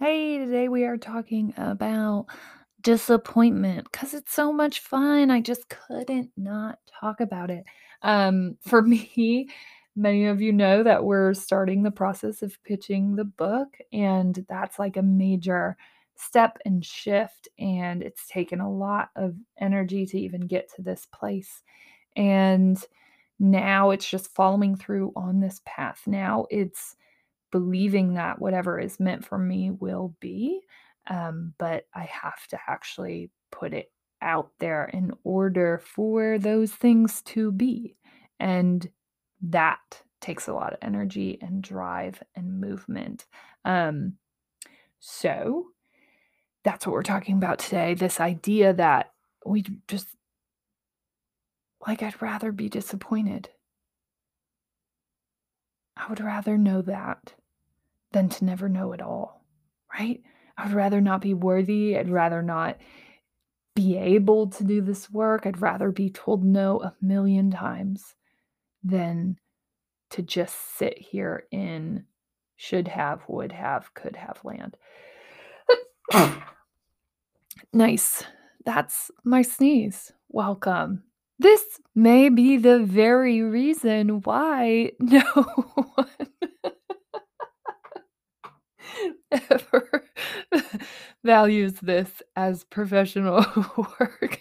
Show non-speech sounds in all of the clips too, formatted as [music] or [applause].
Hey, today we are talking about disappointment because it's so much fun. I just couldn't not talk about it. Um, [laughs] for me, many of you know that we're starting the process of pitching the book, and that's like a major step and shift. And it's taken a lot of energy to even get to this place. And now it's just following through on this path. Now it's believing that whatever is meant for me will be. Um, but I have to actually put it out there in order for those things to be. And that takes a lot of energy and drive and movement. Um, so that's what we're talking about today this idea that we just like, I'd rather be disappointed. I would rather know that than to never know at all, right? I would rather not be worthy. I'd rather not be able to do this work. I'd rather be told no a million times than to just sit here in should have, would have, could have land. [coughs] nice. That's my sneeze. Welcome. This may be the very reason why [laughs] no one ever [laughs] values this as professional [laughs] work.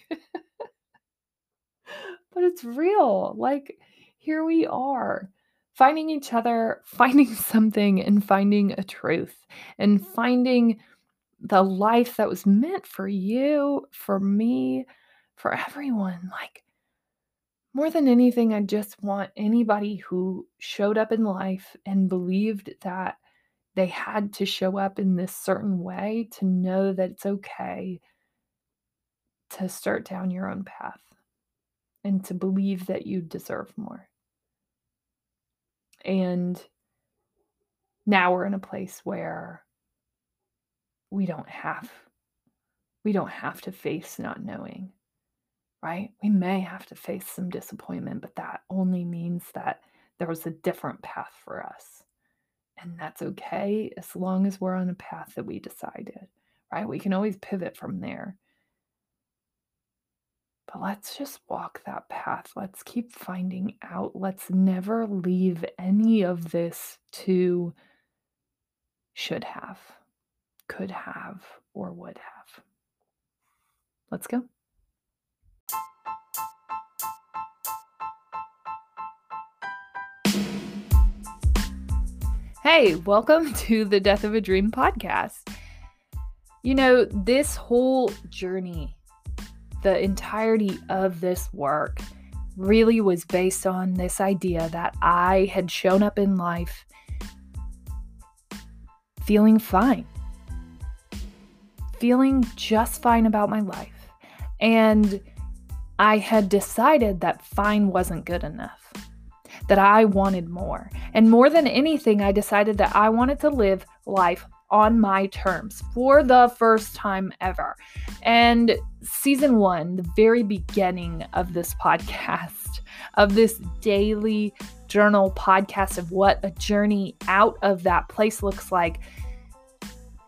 but it's real. Like, here we are finding each other, [laughs] finding something, and finding a truth, and finding the life that was meant for you, for me, for everyone. Like, more than anything, I just want anybody who showed up in life and believed that they had to show up in this certain way to know that it's okay to start down your own path and to believe that you deserve more. And now we're in a place where we don't have we don't have to face not knowing. Right? We may have to face some disappointment, but that only means that there was a different path for us. And that's okay as long as we're on a path that we decided, right? We can always pivot from there. But let's just walk that path. Let's keep finding out. Let's never leave any of this to should have, could have, or would have. Let's go. Hey, welcome [laughs] to the Death of a Dream podcast. You know, this whole journey, the entirety of this work, really was based on this idea that I had shown up in life feeling fine, feeling just fine about my life. And I had decided that fine wasn't good enough that I wanted more. And more than anything, I decided that I wanted to live life on my terms for the first time ever. And season one, the very beginning of this podcast, of this daily journal podcast of what a journey out of that place looks like.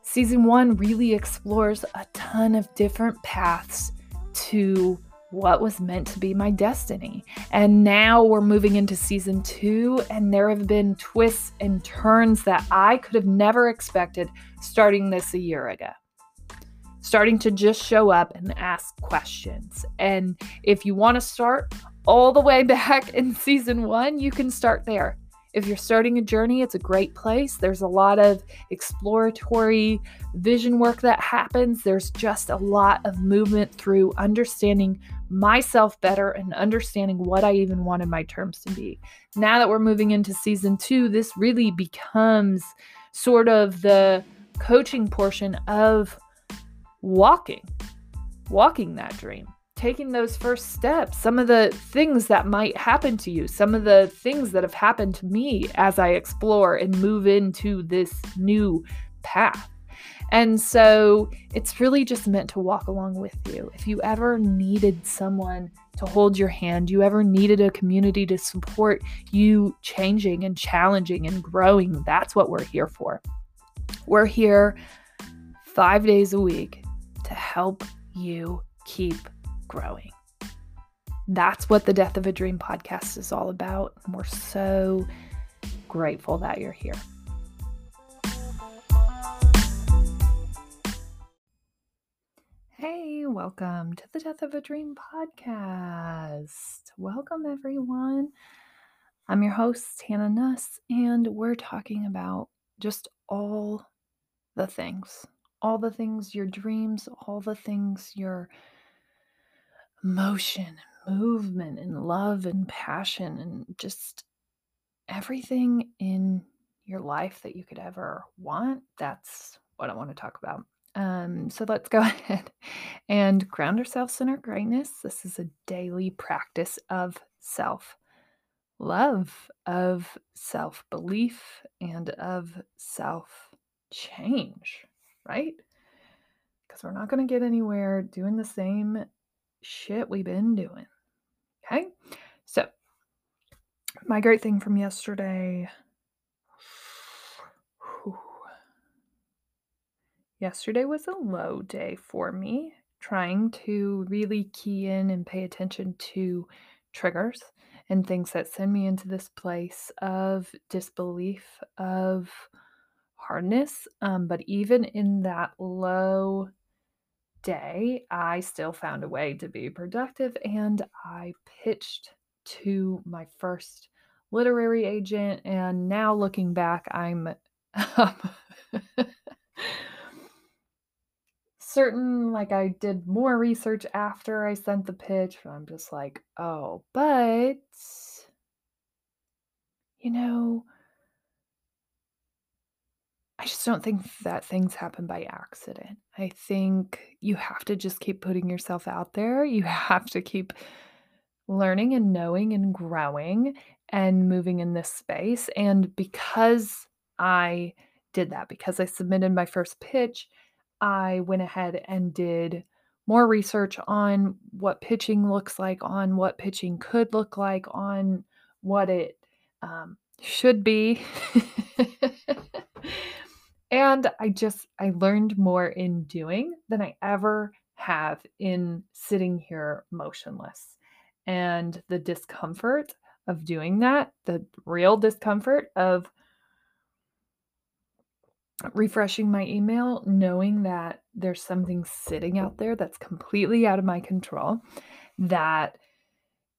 Season one really explores a ton of different paths to what was meant to be my destiny. And now we're moving into season two, and there have been twists and turns that I could have never expected starting this a year ago. Starting to just show up and ask questions. And if you want to start all the way [laughs] back in season one, you can start there. If you're starting a journey, it's a great place. There's a lot of exploratory vision work that happens. There's just a lot of movement through understanding myself better and understanding what I even wanted my terms to be. Now that we're moving into season two, this really becomes sort of the coaching portion of walking, walking that dream, taking those first steps, some of the things that might happen to you, some of the things that have happened to me as I explore and move into this new path. And so it's really just meant to walk along with you. If you ever needed someone to hold your hand, you ever needed a community to support you changing and challenging and growing, that's what we're here for. We're here five days a week to help you keep growing. That's what the Death of a Dream podcast is all about. And we're so grateful that you're here. Hey, welcome to the Death of a Dream podcast. Welcome, everyone. I'm your host, Hannah Nuss, and we're talking about just all the things, all the things, your dreams, all the things, your emotion, movement, and love and passion, and just everything in your life that you could ever want. That's what I want to talk about. Um, so let's go [laughs] ahead and ground ourselves in our greatness. This is a daily practice of self love, of self belief, and of self change, right? Because we're not going to get anywhere doing the same shit we've been doing. Okay. So, my great thing from yesterday Yesterday was a low day for me, trying to really key in and pay attention to triggers and things that send me into this place of disbelief, of hardness. Um, but even in that low day, I still found a way to be productive and I pitched to my first literary agent. And now looking back, I'm. [laughs] Certain like I did more research after I sent the pitch, I'm just like, "Oh, but you know, I just don't think that things happen by accident. I think you have to just keep putting yourself out there. You [laughs] have to keep learning and knowing and growing and moving in this space. And because I did that, because I submitted my first pitch, I went ahead and did more research on what pitching looks like, on what pitching could look like, on what it um, should be. [laughs] and I just, I learned more in doing than I ever have in sitting here motionless. And the discomfort of doing that, the real discomfort of refreshing my email, knowing that there's something sitting out there that's completely out of my control, that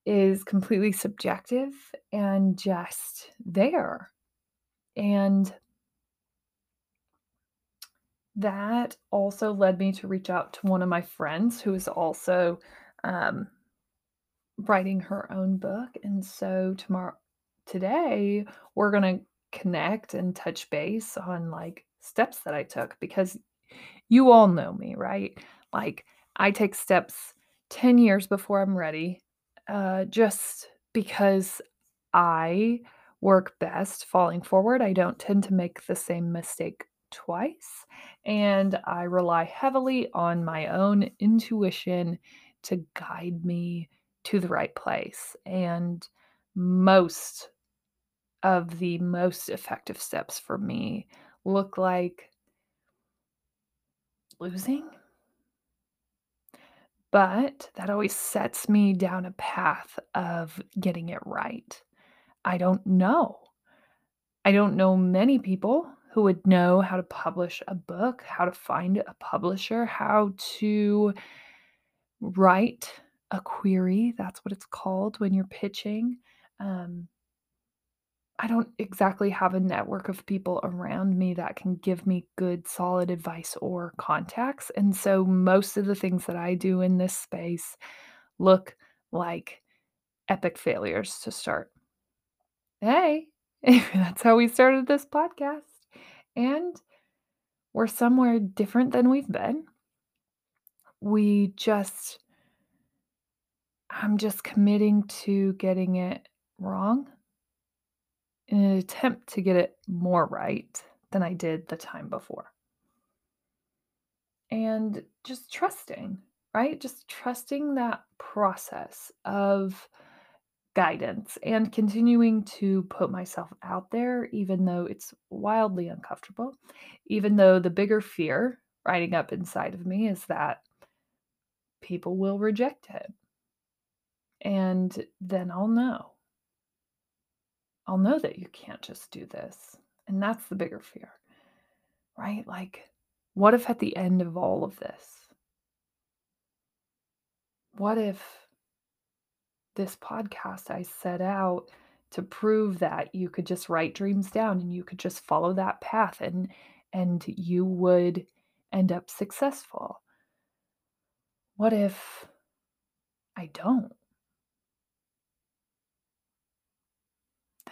is completely subjective and just there. And that also led me to reach out to one of my friends who is also um, writing her own book. And so tomorrow, today, we're going to connect and touch base on like steps that I took because you all know me, right? Like I take steps 10 years before I'm ready, uh, just because I work best falling forward. I don't tend to make the same mistake twice. And I rely heavily on my own intuition to guide me to the right place. And most of the most effective steps for me look like losing. But that always sets me down a path of getting it right. I don't know. I don't know many people who would know how to publish a book, how to find a publisher, how to write a query. That's what it's called when you're pitching. Um, I don't exactly have a network of people around me that can give me good, solid advice or contacts. And so most of the things that I do in this space look like epic failures to start. Hey, [laughs] that's how we started this podcast. And we're somewhere different than we've been. We just, I'm just committing to getting it wrong in an attempt to get it more right than I did the time before. And just trusting, right? Just trusting that process of guidance and continuing to put myself out there, even though it's wildly uncomfortable, even though the bigger fear riding up inside of me is that people will reject it. And then I'll know. I'll know that you can't just do this. And that's the bigger fear, right? Like, what if at the end of all of this, what if this podcast I set out to prove that you could just write dreams down and you could just follow that path and and you would end up successful. What if I don't?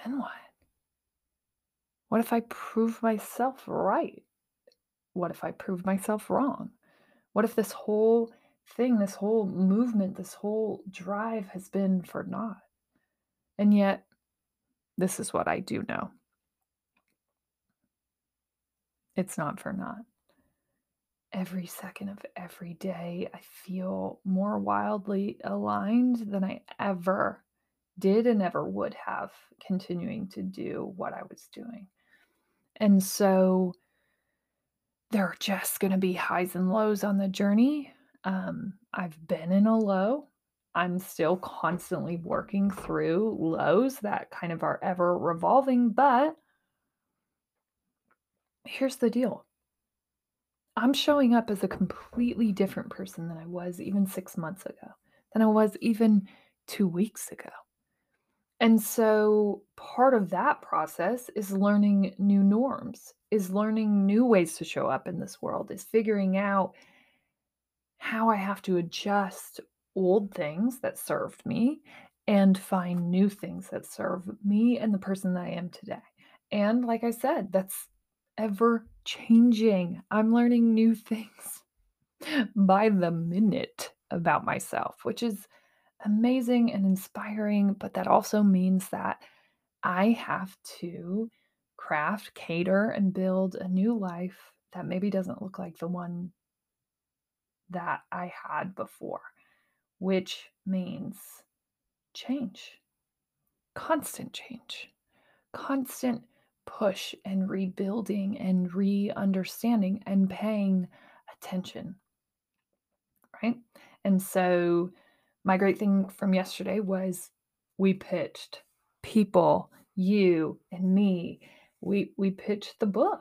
Then what? What if I prove myself right? What if I prove myself wrong? What if this whole thing, this whole movement, this whole drive has been for naught? And yet, this is what I do know it's not for naught. Every second of every day, I feel more wildly aligned than I ever did and ever would have continuing to do what I was doing. And so there are just going to be highs and lows on the journey. Um, I've been in a low. I'm still constantly working through lows that kind of are ever revolving, but here's the deal I'm showing up as a completely different person than I was even six months ago, than I was even two weeks ago. And so part of that process is learning new norms, is learning new ways to show up in this world, is figuring out how I have to adjust old things that served me and find new things that serve me and the person that I am today. And like I said, that's ever changing. I'm learning new [laughs] things by the minute about myself, which is amazing and inspiring, but that also means that I have to craft, cater, and build a new life that maybe doesn't look like the one that I had before, which means change, constant change, constant push and rebuilding and re understanding and paying attention. Right. And so, my great thing from yesterday was we pitched people, you and me. We we pitched the book.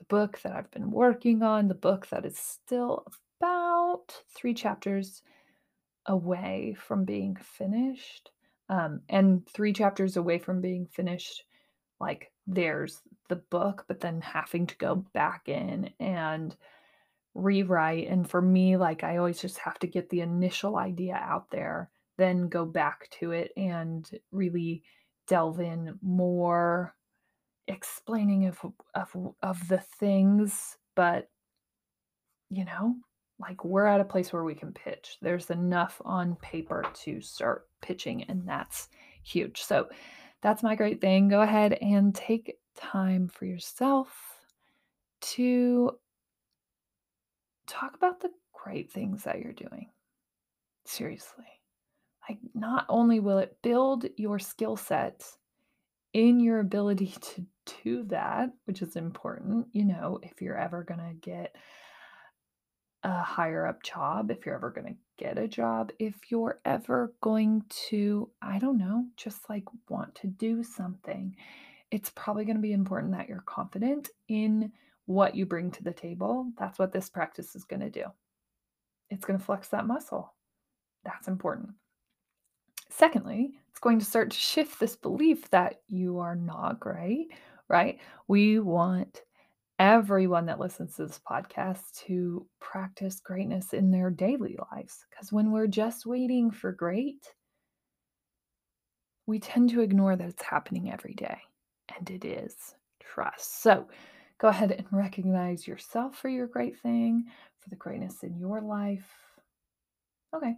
The book that I've been working on, the book that is still about 3 chapters away from being finished. Um, and 3 chapters away from being finished like there's the book, but then having to go back in and rewrite. And for me, like I always just have to get the initial idea out there, then go back to it and really delve in more explaining of of of the things but you know like we're at a place where we can pitch there's enough on paper to start pitching and that's huge so that's my great thing. Go ahead and take time for yourself to talk about the great things that you're doing. Seriously. Like, not only will it build your skill set in your ability [laughs] to do that, which is important, you know, if you're ever going to get a higher up job, if you're ever going to get a job, if you're ever going to, I don't know, just like want to do something, it's probably going to be important that you're confident in what you bring to the table. That's what this practice is going to do. It's going to flex that muscle. That's important. Secondly, it's going to start to shift this belief that you are not great, right? We want everyone that listens to this podcast to practice greatness in their daily lives. Because when we're just waiting for great, we tend to ignore that it's happening every day. And it is. Trust. So go ahead and recognize yourself for your great thing, for the greatness in your life. Okay.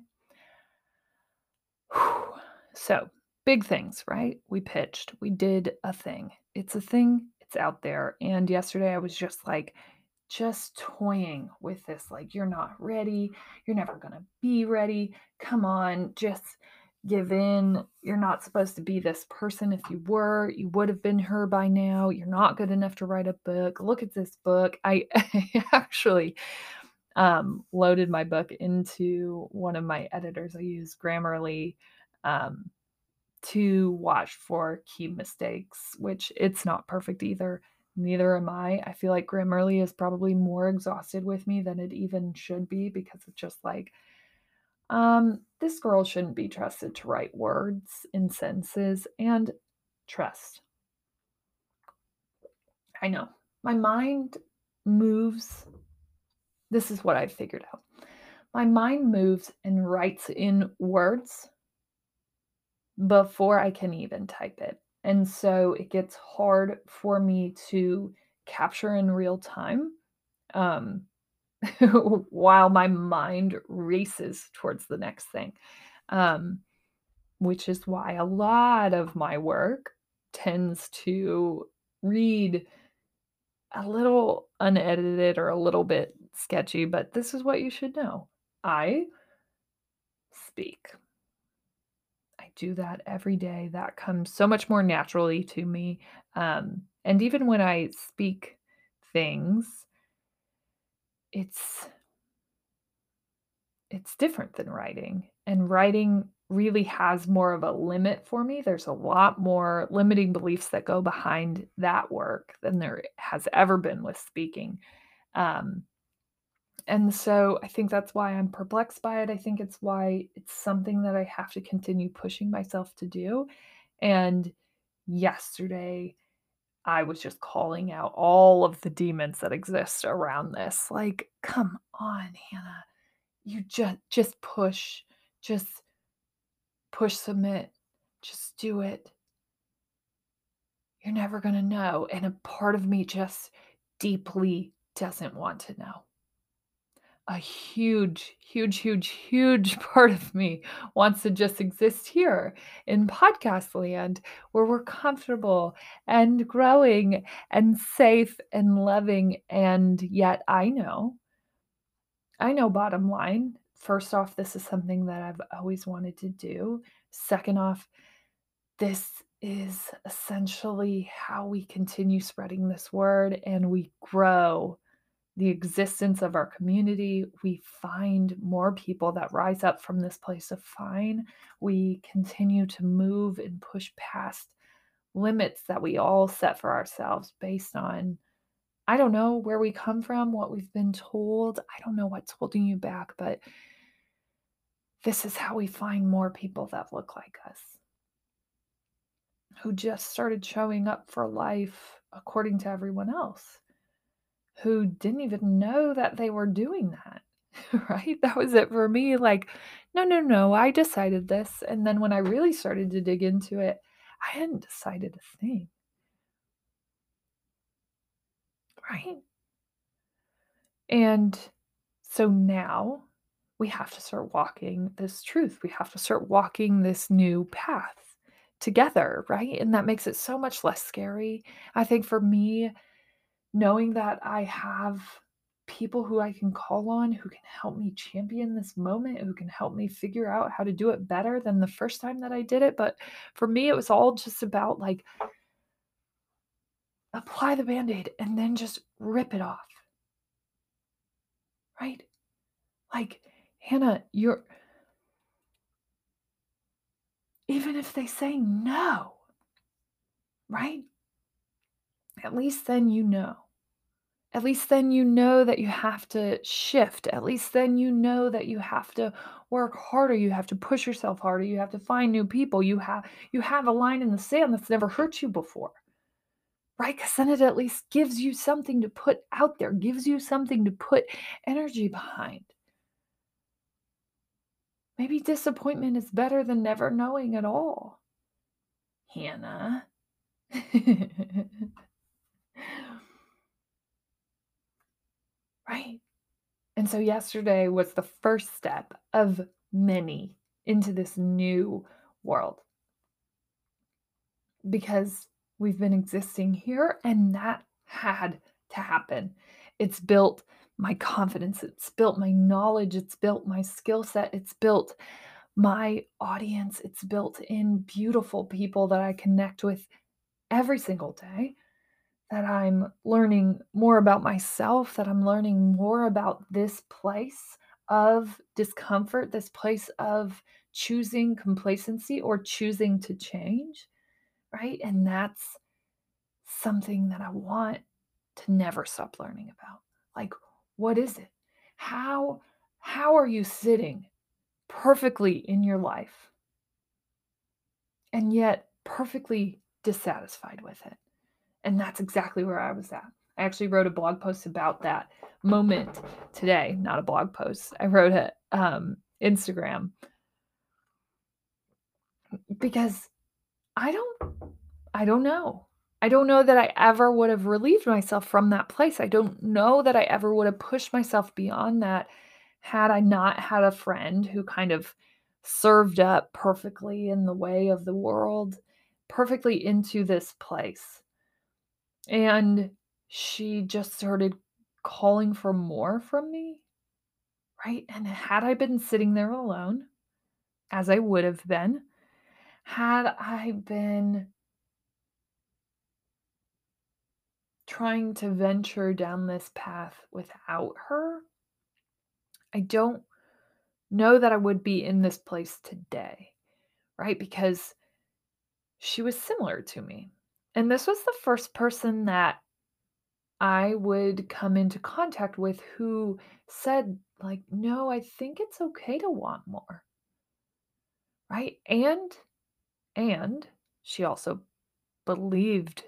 Whew. So, big things, right? We pitched, we did a thing. It's a thing out there. And yesterday I was just like, just toying with this like, you're not ready. You're never going to be ready. Come on, just give in. You're not supposed to be this person. If you were, you would have been her by now. You're not good enough to write a book. Look at this book. I, I [laughs] actually um, loaded my book into one of my editors. I use Grammarly um, to watch for key mistakes, which it's not perfect either. Neither am I. I feel like Grammarly is probably more exhausted with me than it even should be because it's just like, um, this girl shouldn't be trusted to write words in sentences and trust. I know. My mind moves. This is what I've figured out. My mind moves and writes in words before I can even type it. And so it gets hard for me to capture in real time um, [laughs] while my mind races towards the next thing. Um, which is why a lot of my work tends to read a little unedited or a little bit sketchy, but this is what you should know. I speak. Do that every day. That comes so much more naturally to me. Um, and even when I speak things, it's it's different than writing. And writing really has more of a limit for me. There's a lot more limiting beliefs that go behind that work than there has ever been with speaking. Um, and so I think that's why I'm perplexed by it. I think it's why it's something that I have to continue pushing myself to do. And yesterday, I was just calling out all of the demons that exist around this. Like, come on, Hannah. You just just push. Just push submit. Just do it. You're never going to know. And a part of me just deeply doesn't want to know a huge, huge, huge, huge [laughs] part of me wants to just exist here in podcast land where we're comfortable and growing and safe and loving. And yet I know, I know, bottom line, first off, this is something that I've always wanted to do. Second off, this is essentially how we continue spreading this word and we grow the existence of our community. We find more people that rise up from this place of fine. We continue to move and push past limits that we all set for ourselves based on, I don't know where we come from, what we've been told. I don't know what's holding you back, but this is how we find more people that look like us who just started showing up for life according to everyone else who didn't even know that they were doing that. [laughs] right? That was it for me. Like, no, no, no, I decided this. And then when I really started to dig into it, I hadn't decided a thing. Right? And so now we have to start walking this truth. We have to start walking this new path together, right? And that makes it so much less scary. I think for me, knowing that I have people who I can call on who can help me champion this moment, who can help me figure out how to do it better than the first time that I did it. But for me, it was all just about like apply the band aid and then just rip it off. Right? Like, Hannah, you're. Even if they say no, right? At least then you know at least then you know that you have to shift. At least then you know that you have to work harder. You have to push yourself harder. You have to find new people. You have you have a line in the sand that's never hurt you before. Right? Because then it at least gives you something to put out there, gives you something to put energy behind. Maybe disappointment is better than never knowing at all. Hannah. [laughs] Right. And so yesterday was the first step of many into this new world. Because we've been existing here and that had to happen. It's built my confidence, it's built my knowledge, it's built my skill set, it's built my audience. It's built in beautiful people that I connect with every single day. That I'm learning more about myself, that I'm learning more about this place of discomfort, this place of choosing complacency or choosing to change, right? And that's something that I want to never stop learning about. Like, what is it? How how are you sitting perfectly in your life and yet perfectly dissatisfied with it? And that's exactly where I was at. I actually wrote a blog post about that moment today, not a blog post. I wrote a um, Instagram because I don't I don't know. I don't know that I ever would have relieved myself from that place. I don't know that I ever would have pushed myself beyond that had I not had a friend who kind of served up perfectly in the way of the world, perfectly into this place. And she just started calling for more from me, right? And had I been sitting there alone, as I would have been, had I been trying to venture down this path without her, I don't know that I would be in this place today, right? Because she was similar to me. And this was the first person that I would come into contact with who said, like, no, I think it's okay to want more. Right. And, and she also believed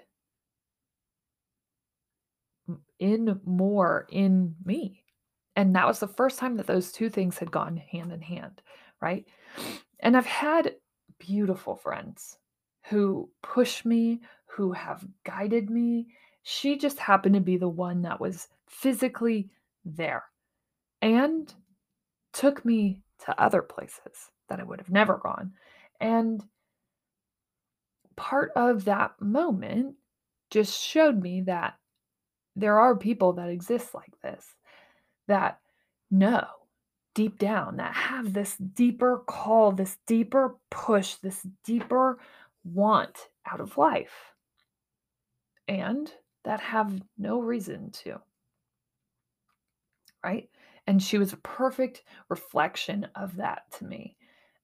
in more in me. And that was the first time that those two things had gone hand in hand, right? And I've had beautiful friends who push me, who have guided me. She just happened to be the one that was physically there and took me to other places that I would have never gone. And part of that moment just showed me that there are people that exist like this that know deep down, that have this deeper call, this deeper push, this deeper want out of life, and that have no reason to. Right? And she was a perfect reflection of that to me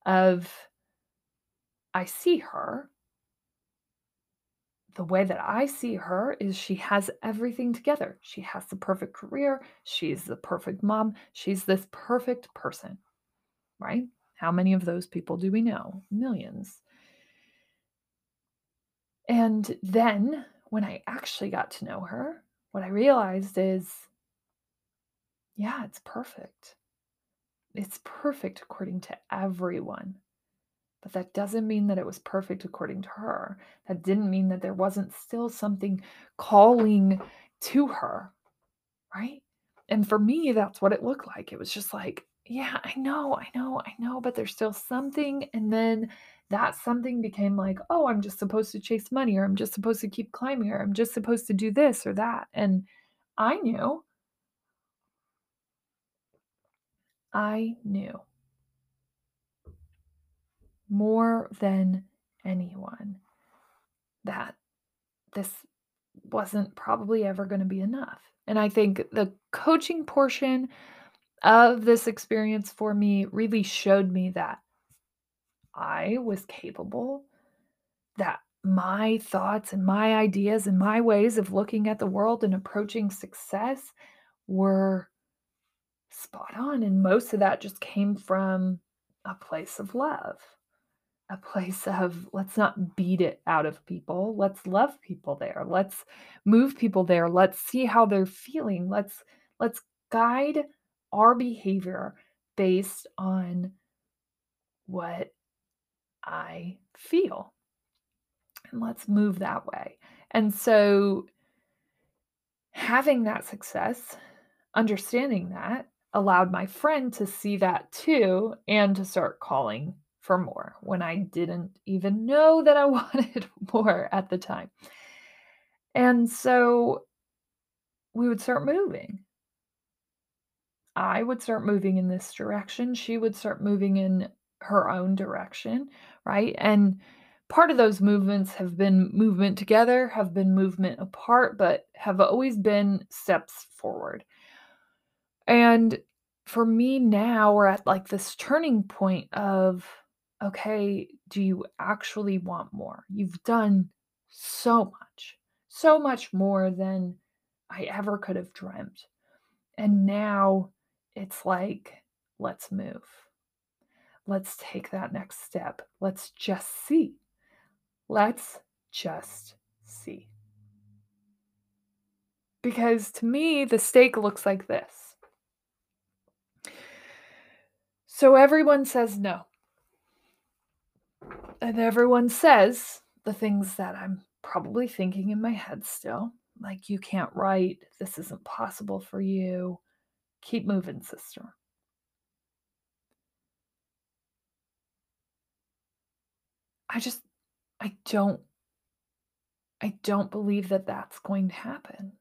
of I see her the way that I see her is she has everything together. She has the perfect career. She's the perfect mom. She's this perfect person, right? How many of those people do we know? Millions. And then when I actually got to know her, what I realized is yeah, it's perfect. It's perfect according to everyone. But that doesn't mean that it was perfect according to her. That didn't mean that there wasn't still something calling to her, right? And for me, that's what it looked like. It was just like, yeah, I know, I know, I know, but there's still something. And then that something became like, oh, I'm just supposed to chase money, or I'm just supposed to keep climbing, or I'm just supposed to do this or that. And I knew. I knew more than anyone that this wasn't probably ever going to be enough. And I think the coaching portion of this experience for me really showed me that I was capable, that my thoughts and my ideas and my ways of looking at the world and approaching success were spot on. And most of that just came from a place of love a place of let's not beat it out of people. Let's love people there. Let's move people there. Let's see how they're feeling. Let's let's guide our behavior based on what I feel. And let's move that way. And so having that success, understanding that allowed my friend to see that too and to start calling for more when I didn't even know that I [laughs] wanted more at the time. And so we would start moving. I would start moving in this direction. She would start moving in her own direction, right? And part of those movements have been movement together, have been movement apart, but have always been steps forward. And for me now, we're at like this turning point of okay, do you actually want more? You've done so much, so much more than I ever could have dreamt. And now it's like, let's move. Let's take that next step. Let's just see. Let's just see. Because to me, the stake looks like this. So everyone says no. And everyone says the things that I'm probably thinking in my head still. Like, you can't write. This isn't possible for you. Keep moving, sister. I just, I don't, I don't believe that that's going to happen.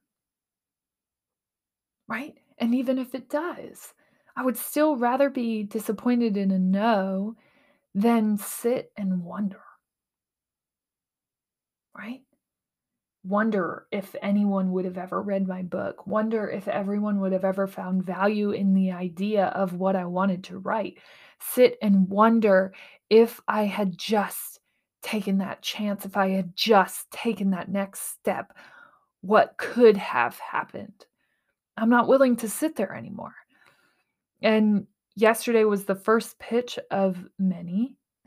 Right? And even if it does, I would still rather be disappointed in a no than sit and wonder. Right? Wonder if anyone would have ever read my book. Wonder if everyone would have ever found value in the idea of what I wanted to write. Sit and wonder if I had just taken that chance, if I had just taken that next step, what could have happened. I'm not willing to sit there anymore. And yesterday was the first pitch of many. [laughs]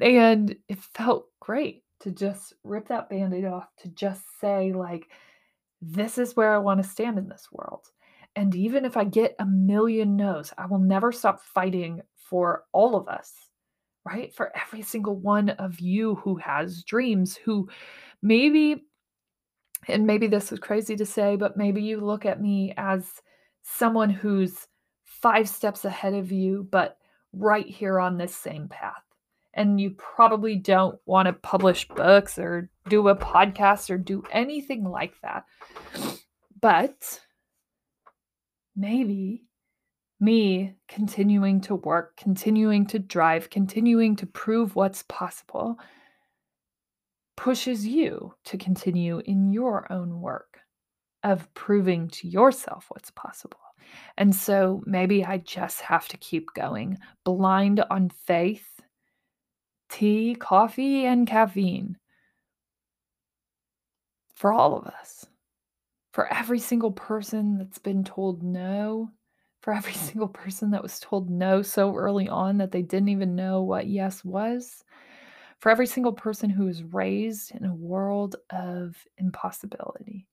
and it felt great to just rip that band-aid off to just say like this is where I want to stand in this world. And even if I get a million no's, I will never stop fighting for all of us, right? For every single one of you who has dreams, who maybe, and maybe this is crazy to say, but maybe you look at me as someone who's five steps ahead of you, but right here on this same path and you probably don't want to publish books or do a podcast or do anything like that. But maybe me continuing to work, continuing to drive, continuing to prove what's possible pushes you to continue in your own work of proving to yourself what's possible. And so maybe I just have to keep going blind on faith tea, coffee, and caffeine. For all of us. For every single person that's been told no, for every [laughs] single person that was told no so early on that they didn't even know what yes was, for every single person who was raised in a world of impossibility,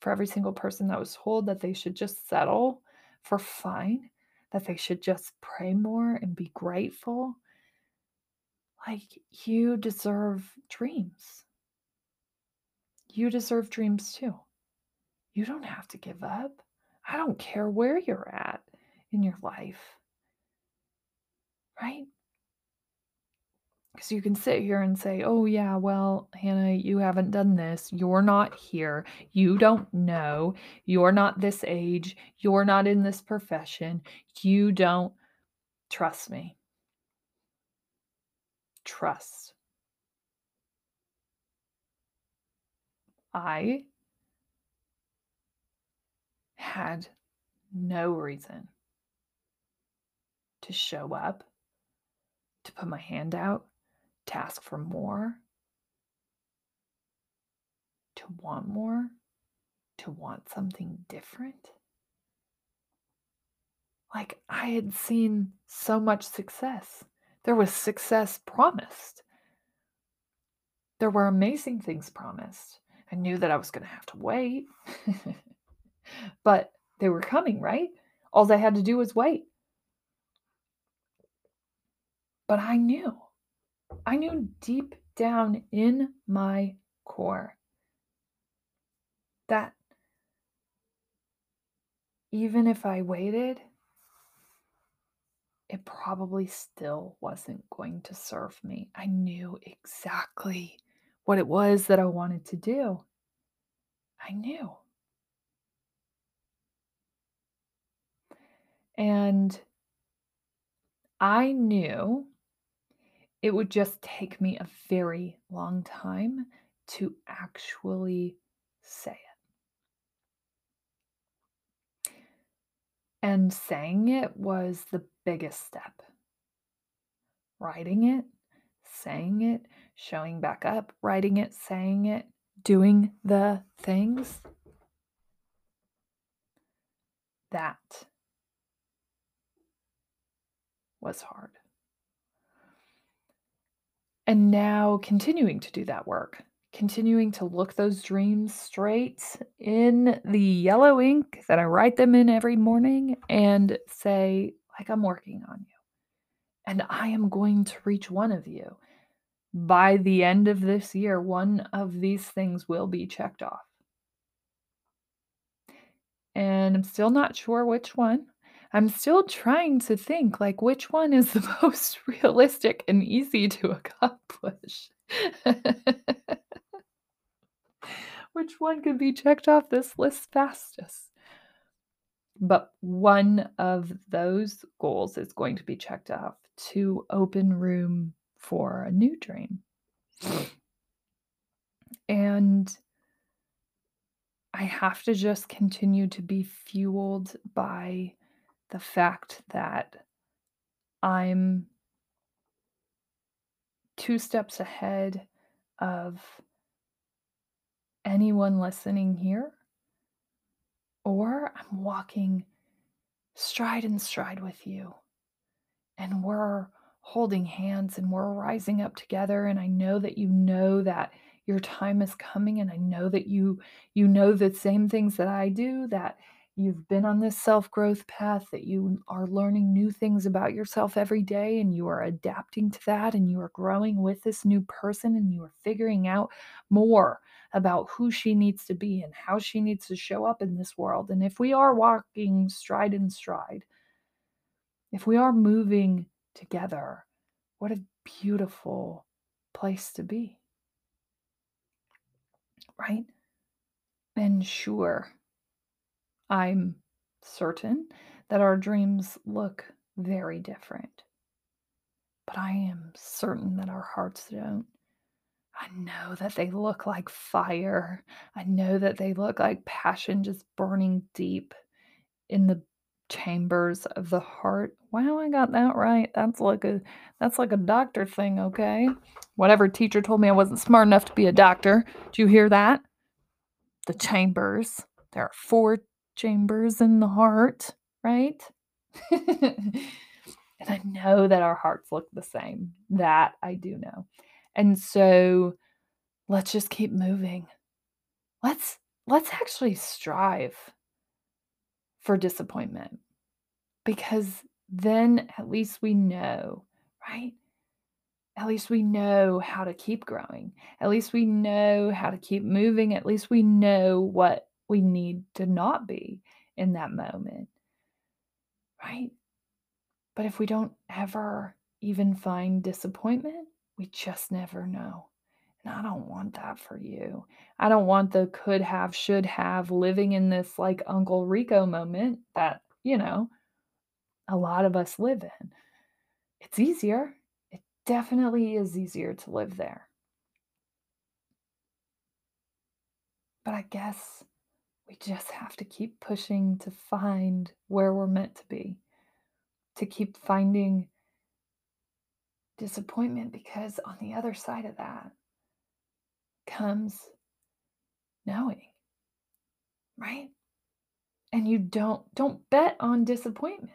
for every single person that was told that they should just settle for fine, that they should just pray more and be grateful, like, you deserve dreams. You deserve dreams too. You don't have to give up. I don't care where you're at in your life. Right? Because you can sit here and say, oh, yeah, well, Hannah, you haven't done this. You're not here. You don't know. You're not this age. You're not in this profession. You don't trust me trust. I had no reason to show up, to put my hand out, to ask for more, to want more, to want something different. Like I had seen so much success. There was success promised. There were amazing things promised. I knew that I was going to have to wait, [laughs] but they were coming, right? All I had to do was wait. But I knew, I knew deep down in my core that even if I waited, it probably still wasn't going to serve me. I knew exactly what it was that I wanted to do. I knew. And I knew it would just take me a very long time to actually say it. And saying it was the biggest step. Writing it, saying it, showing back up, writing it, saying it, doing the things. That was hard. And now continuing to do that work, continuing to look those dreams straight in the yellow ink that I write them in every morning and say, like, I'm working on you. And I am going to reach one of you. By the end of this year, one of these things will be checked off. And I'm still not sure which one. I'm still trying to think like which one is the [laughs] most realistic and easy to accomplish. [laughs] which one could be checked off this list fastest? But one of those goals is going to be checked off to open room for a new dream. And I have to just continue to be fueled by the fact that I'm two steps ahead of anyone listening here, or I'm walking stride and stride with you, and we're holding hands and we're rising up together. And I know that you know that your time is coming, and I know that you you know the same things that I do that you've been on this self growth path, that you are learning new things about yourself every day, and you are adapting to that, and you are growing with this new person, and you are figuring out more about who she needs to be and how she needs to show up in this world. And if we are walking stride and stride, if we are moving together, what a beautiful place to be. Right? And sure, I'm certain that our dreams look very different. But I am certain that our hearts don't. I know that they look like fire. I know that they look like passion just burning deep in the chambers of the heart. Wow, I got that right. That's like a that's like a doctor thing, okay? Whatever teacher told me I wasn't smart enough to be a doctor. Do you hear that? The chambers. There are four chambers in the heart, right? [laughs] and I know that our hearts look the same. That I do know. And so let's just keep moving. Let's let's actually strive for disappointment because then at least we know, right? At least we know how to keep growing. At least we know how to keep moving. At least we know what we need to not be in that moment. Right? But if we don't ever even find disappointment, we just never know. And I don't want that for you. I don't want the could have, should have living in this like Uncle Rico moment that, you know, a lot of us live in. It's easier. It definitely is easier to live there. But I guess we just have to keep pushing to find where we're meant to be, to keep finding disappointment because on the other side of that comes knowing, right? And you don't don't bet on disappointment.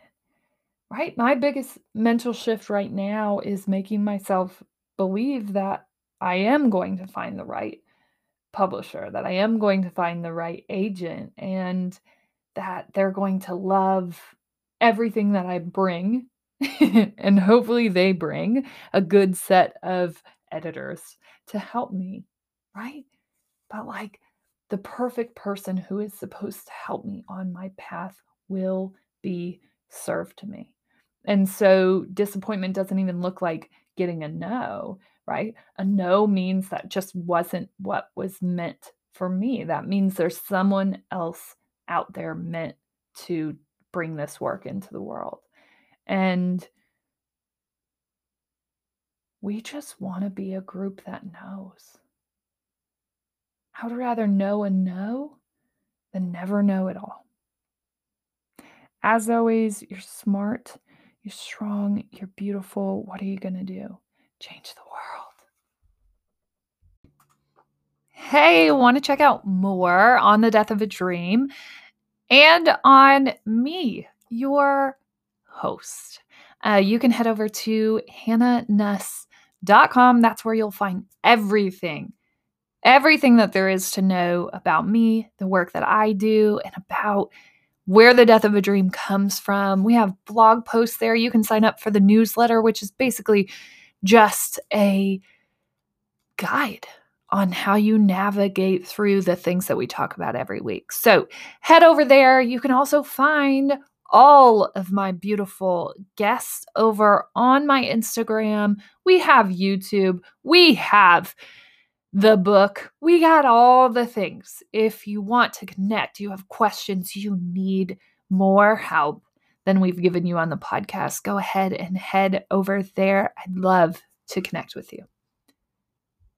Right? My biggest mental shift right now is making myself believe that I am going to find the right publisher, that I am going to find the right agent, and that they're going to love everything that I bring. [laughs] and hopefully, they bring a good set of editors to help me, right? But like the perfect person who is supposed to help me on my path will be served to me. And so disappointment doesn't even look like getting a no right? A no means that just wasn't what was meant for me. That means there's someone else out there meant to bring this work into the world. And We just want to be a group that knows. I would rather know and know than never know at all. As always, you're smart, you're strong, you're beautiful. What are you going to do? Change the world. Hey, want to check out more on the death of a dream and on me, your host? Uh, you can head over to hannanuss.com. That's where you'll find everything everything that there is to know about me, the work that I do, and about where the death of a dream comes from. We have blog posts there. You can sign up for the newsletter, which is basically just a guide on how you navigate through the things that we talk about every week. So head over there. You can also find all of my beautiful guests over on my Instagram. We have YouTube. We have the book. We got all the things. If you want to connect, you have questions, you need more help than we've given you on the podcast, go ahead and head over there. I'd love to connect with you.